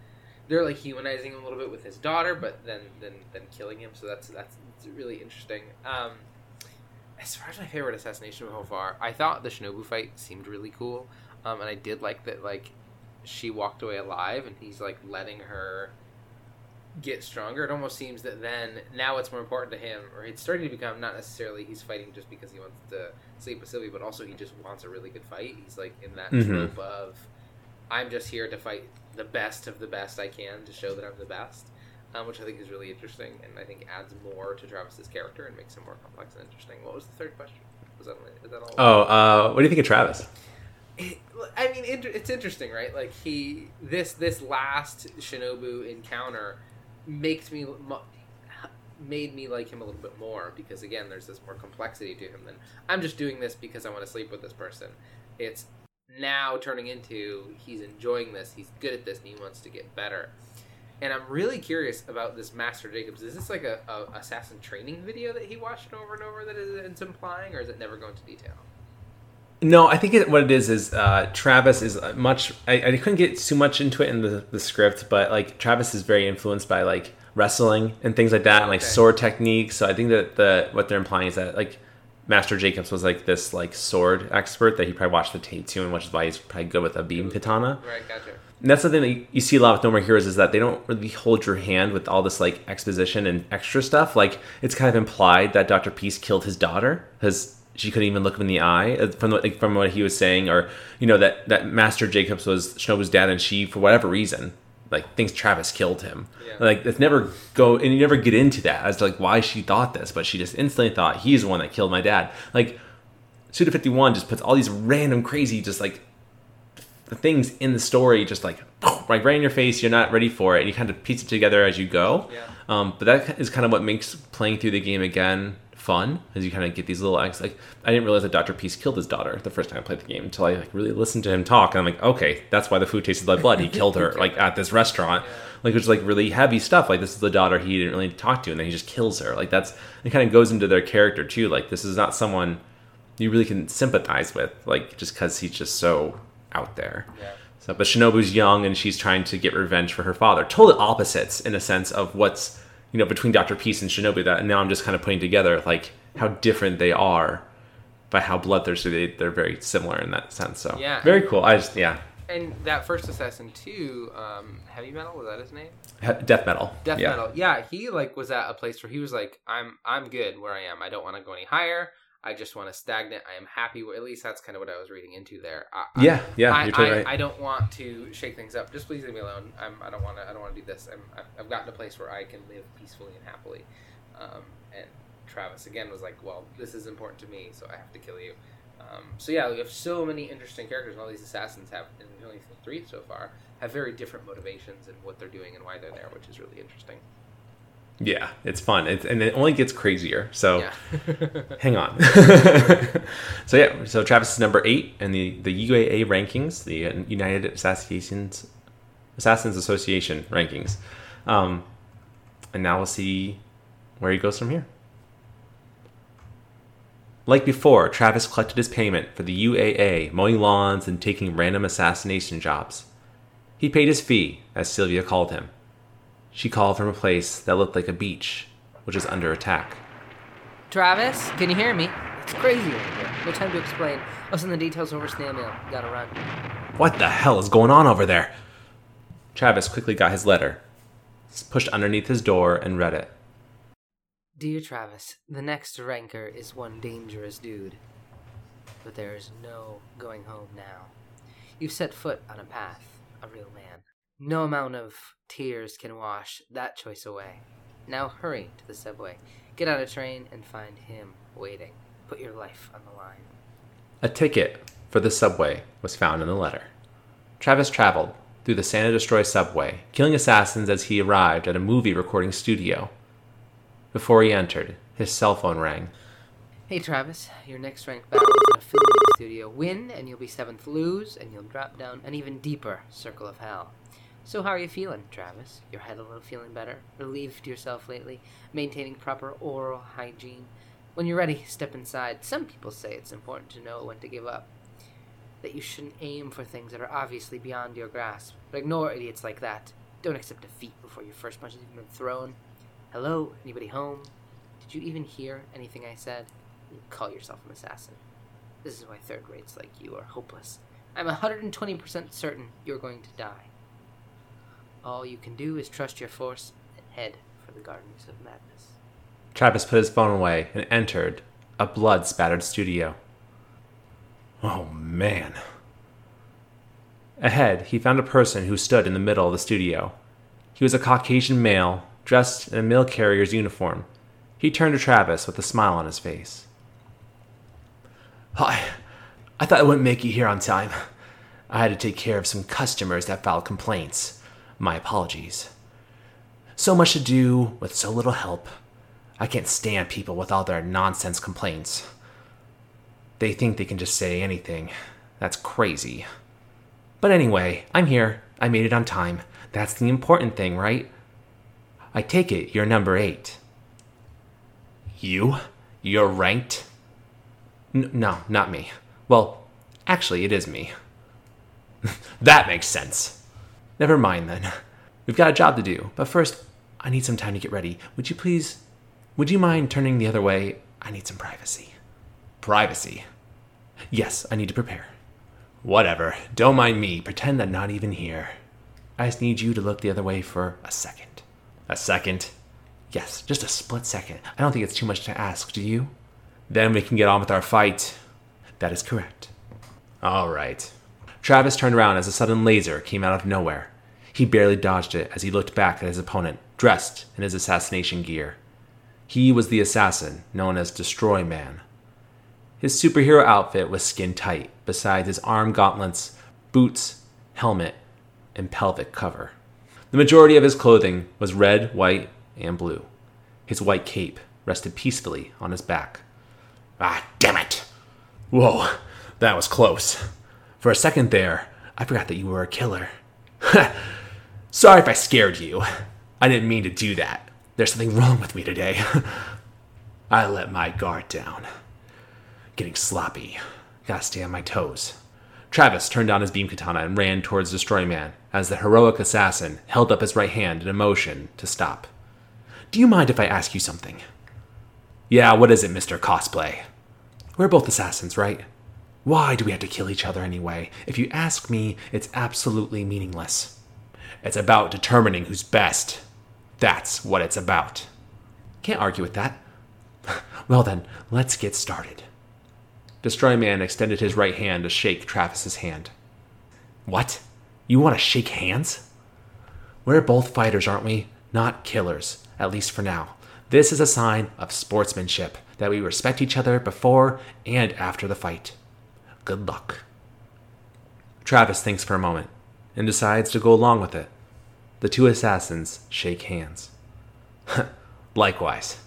They're like humanizing him a little bit with his daughter, but then then then killing him. So that's that's, that's really interesting. Um, as far as my favorite assassination so far, I thought the Shinobu fight seemed really cool, um, and I did like that. Like she walked away alive, and he's like letting her get stronger. It almost seems that then now it's more important to him, or it's starting to become not necessarily he's fighting just because he wants to sleep with Sylvie, but also he just wants a really good fight. He's like in that Mhm. trope of I'm just here to fight the best of the best I can to show that I'm the best. Um, which I think is really interesting, and I think adds more to Travis's character and makes him more complex and interesting. What was the third question? Was that, is that all? Oh, uh, what do you think of Travis? I mean, it's interesting, right? Like he, this this last Shinobu encounter makes me made me like him a little bit more because again, there's this more complexity to him than I'm just doing this because I want to sleep with this person. It's now turning into he's enjoying this, he's good at this, and he wants to get better. And I'm really curious about this Master Jacobs. Is this like a, a assassin training video that he watched over and over that it's implying, or is it never go into detail? No, I think it, what it is is uh, Travis is much. I, I couldn't get too much into it in the, the script, but like Travis is very influenced by like wrestling and things like that, and like Okay. sword techniques. So I think that the what they're implying is that like Master Jacobs was like this like sword expert that he probably watched the tape too, and which is why he's probably good with a beam katana. Right, gotcha. And that's the thing that you- see a lot with No More Heroes is that they don't really hold your hand with all this like exposition and extra stuff. Like it's kind of implied that Doctor Peace killed his daughter because she couldn't even look him in the eye uh, from the, like, from what he was saying, or you know that that Master Jacobs was Shinobu's dad, and she for whatever reason like thinks Travis killed him. Yeah. Like it's never go and you never get into that as to, like why she thought this, but she just instantly thought he's the one that killed my dad. Like Suda Fifty One just puts all these random crazy just like the things in the story just like *laughs* like right in your face you're not ready for it and you kind of piece it together as you go Yeah. um, but that is kind of what makes playing through the game again fun as you kind of get these little acts like i didn't realize that dr peace killed his daughter the first time i played the game until i like really listened to him talk and i'm like okay that's why the food tasted like blood he *laughs* killed her like at this restaurant like which is like really heavy stuff like this is the daughter he didn't really talk to and then he just kills her like that's it kind of goes into their character too like this is not someone you really can sympathize with, like just because he's just so out there. Yeah. So, but Shinobu's young and she's trying to get revenge for her father. Total opposites in a sense of what's you know between Doctor Peace and Shinobi That and now I'm just kind of putting together like how different they are by how bloodthirsty they they're very similar in that sense. So Yeah. very cool. I just yeah, And that first assassin too, um, heavy metal was that his name? He- death metal. Death yeah. metal. Yeah, he like was at a place where he was like, I'm I'm good where I am. I don't want to go any higher. I just want to stagnate. I am happy. At least that's kind of what I was reading into there. I, I- Yeah, yeah, I, you're totally I, right. I don't want to shake things up. Just please leave me alone. I'm, I don't want to. I don't want to do this. I'm, I've- I've gotten to a place where I can live peacefully and happily. Um, and Travis again was like, "Well, this is important to me, so I have to kill you." Um, so yeah, we have so many interesting characters, and all these assassins have, and we've only three so far, have very different motivations and what they're doing and why they're there, which is really interesting. Yeah, it's fun. It's, and it only gets crazier. So Yeah. *laughs* hang on. *laughs* so yeah, so Travis is number eight in the the UAA rankings, the uh, United Assassinations Assassins Association rankings. Um, and now we'll see where he goes from here. Like before, Travis collected his payment for the UAA, mowing lawns and taking random assassination jobs. He paid his fee, as Sylvia called him. She called from a place that looked like a beach, which is under attack. Travis, can you hear me? It's crazy over here. No time to explain. Oh, I'll send the details over snail mail. Gotta run. What the hell is going on over there? Travis quickly got his letter, pushed underneath his door, and read it. Dear Travis, the next ranker is one dangerous dude. But there is no going home now. You've set foot on a path, a real man. No amount of tears can wash that choice away. Now hurry to the subway, get on a train, and find him waiting. Put your life on the line. A ticket for the subway was found in the letter. Travis traveled through the Santa Destroy subway, killing assassins as he arrived at a movie recording studio. Before he entered, his cell phone rang. Hey Travis, your next ranked battle is in a filming studio. Win, and you'll be seventh. Lose, and you'll drop down an even deeper circle of hell. So how are you feeling, Travis? Your head a little feeling better? Relieved yourself lately? Maintaining proper oral hygiene? When you're ready, step inside. Some people say it's important to know when to give up. That you shouldn't aim for things that are obviously beyond your grasp. But ignore idiots like that. Don't accept defeat before your first punch has even been thrown. Hello? Anybody home? Did you even hear anything I said? You call yourself an assassin. This is why third rates like you are hopeless. I'm 120% certain you're going to die. All you can do is trust your force and head for the Gardens of Madness. Travis put his phone away and entered a blood spattered studio. Oh man. Ahead, he found a person who stood in the middle of the studio. He was a Caucasian male, dressed in a mail carrier's uniform. He turned to Travis with a smile on his face. Hi. I thought I wouldn't make it here on time. I had to take care of some customers that filed complaints. My apologies. So much to do with so little help. I can't stand people with all their nonsense complaints. They think they can just say anything. That's crazy. But anyway, I'm here. I made it on time. That's the important thing, right? I take it you're number eight. You? You're ranked? N- no, not me. Well, actually, it is me. *laughs* that makes sense. Never mind then. *laughs* We've got a job to do, but first, I need some time to get ready. Would you please. Would you mind turning the other way? I need some privacy. Privacy? Yes, I need to prepare. Whatever. Don't mind me. Pretend I'm not even here. I just need you to look the other way for a second. A second? Yes, just a split second. I don't think it's too much to ask, do you? Then we can get on with our fight. That is correct. All right. Travis turned around as a sudden laser came out of nowhere. He barely dodged it as he looked back at his opponent, dressed in his assassination gear. He was the assassin known as Destroy Man. His superhero outfit was skin tight, besides his arm gauntlets, boots, helmet, and pelvic cover. The majority of his clothing was red, white, and blue. His white cape rested peacefully on his back. Ah, damn it! Whoa, that was close. For a second there, I forgot that you were a killer. *laughs* Sorry if I scared you. I didn't mean to do that. There's something wrong with me today. *laughs* I let my guard down. Getting sloppy. Gotta stay on my toes. Travis turned down his beam katana and ran towards Destroy Man as the heroic assassin held up his right hand in a motion to stop. Do you mind if I ask you something? Yeah, what is it, Mr. Cosplay? We're both assassins, right? Why do we have to kill each other anyway? If you ask me, it's absolutely meaningless. It's about determining who's best. That's what it's about. Can't argue with that. *laughs* Well then, let's get started. Destroy Man extended his right hand to shake Travis's hand. What? You want to shake hands? We're both fighters, aren't we? Not killers, at least for now. This is a sign of sportsmanship that we respect each other before and after the fight. Good luck. Travis thinks for a moment and decides to go along with it. The two assassins shake hands. *laughs* Likewise.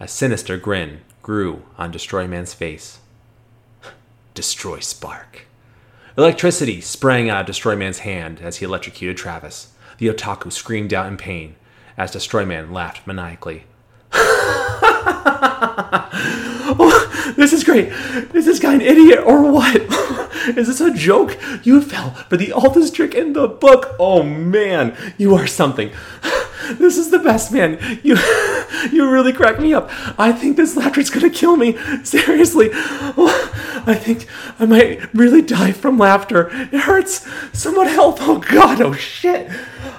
A sinister grin grew on Destroy Man's face. *laughs* Destroy Spark. Electricity sprang out of Destroy Man's hand as he electrocuted Travis. The otaku screamed out in pain as Destroy Man laughed maniacally. *laughs* *laughs* Oh, this is great. Is this guy an idiot or what? *laughs* is this a joke? You fell for the oldest trick in the book. Oh man, you are something. *sighs* This is the best, man. You, *laughs* you really crack me up. I think this laughter's gonna kill me. Seriously, *sighs* I think I might really die from laughter. It hurts. Someone help! Oh God! Oh shit!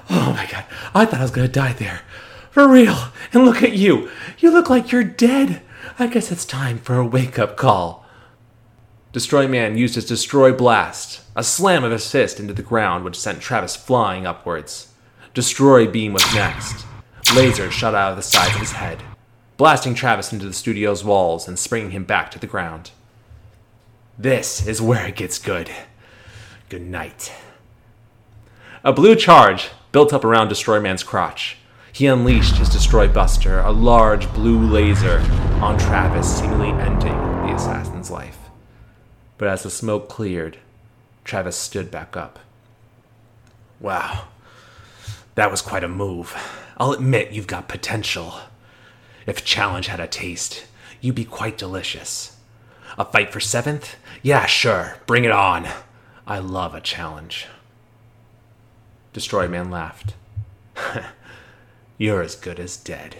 Oh my God! I thought I was gonna die there, for real. And look at you. You look like you're dead. I guess it's time for a wake-up call. Destroy Man used his Destroy Blast, a slam of his fist into the ground which sent Travis flying upwards. Destroy Beam was next. Laser shot out of the sides of his head, blasting Travis into the studio's walls and springing him back to the ground. This is where it gets good. Good night. A blue charge built up around Destroy Man's crotch. He unleashed his Destroy Buster, a large blue laser, on Travis, seemingly ending the assassin's life. But as the smoke cleared, Travis stood back up. Wow, that was quite a move. I'll admit you've got potential. If Challenge had a taste, you'd be quite delicious. A fight for seventh? Yeah, sure, bring it on. I love a challenge. Destroy Man laughed. *laughs* You're as good as dead.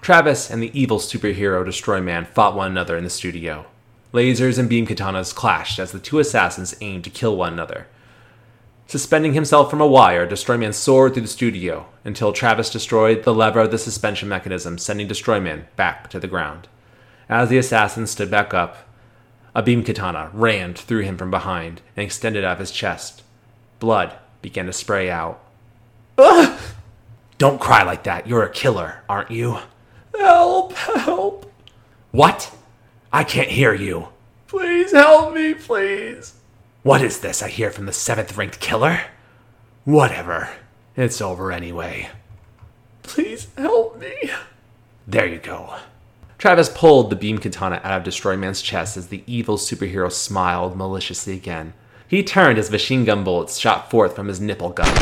Travis and the evil superhero Destroy Man fought one another in the studio. Lasers and beam katanas clashed as the two assassins aimed to kill one another. Suspending himself from a wire, Destroy Man soared through the studio until Travis destroyed the lever of the suspension mechanism, sending Destroy Man back to the ground. As the assassin stood back up, a beam katana rammed through him from behind and extended out of his chest. Blood began to spray out. Ugh! Don't cry like that. You're a killer, aren't you? Help! Help! What? I can't hear you. Please help me, please. What is this I hear from the seventh ranked killer? Whatever. It's over anyway. Please help me. There you go. Travis pulled the beam katana out of Destroy Man's chest as the evil superhero smiled maliciously again. He turned as machine gun bullets shot forth from his nipple gun.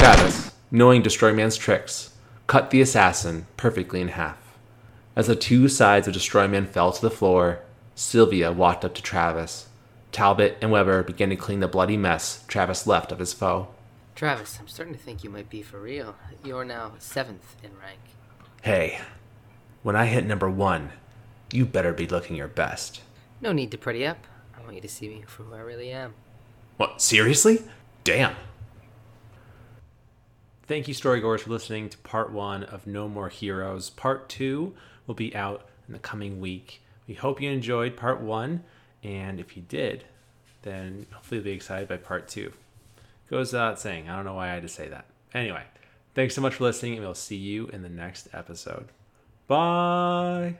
Travis, knowing Destroy Man's tricks, cut the assassin perfectly in half. As the two sides of Destroy Man fell to the floor, Sylvia walked up to Travis. Talbot and Weber began to clean the bloody mess Travis left of his foe. Travis, I'm starting to think you might be for real. You're now seventh in rank. Hey, when I hit number one, you better be looking your best. No need to pretty up. I want you to see me for who I really am. What, seriously? Damn. Thank you, Storygoers, for listening to part one of No More Heroes. Part two will be out in the coming week. We hope you enjoyed part one, and if you did, then hopefully you'll be excited by part two. Goes without saying. I don't know why I had to say that. Anyway, thanks so much for listening, and we'll see you in the next episode. Bye.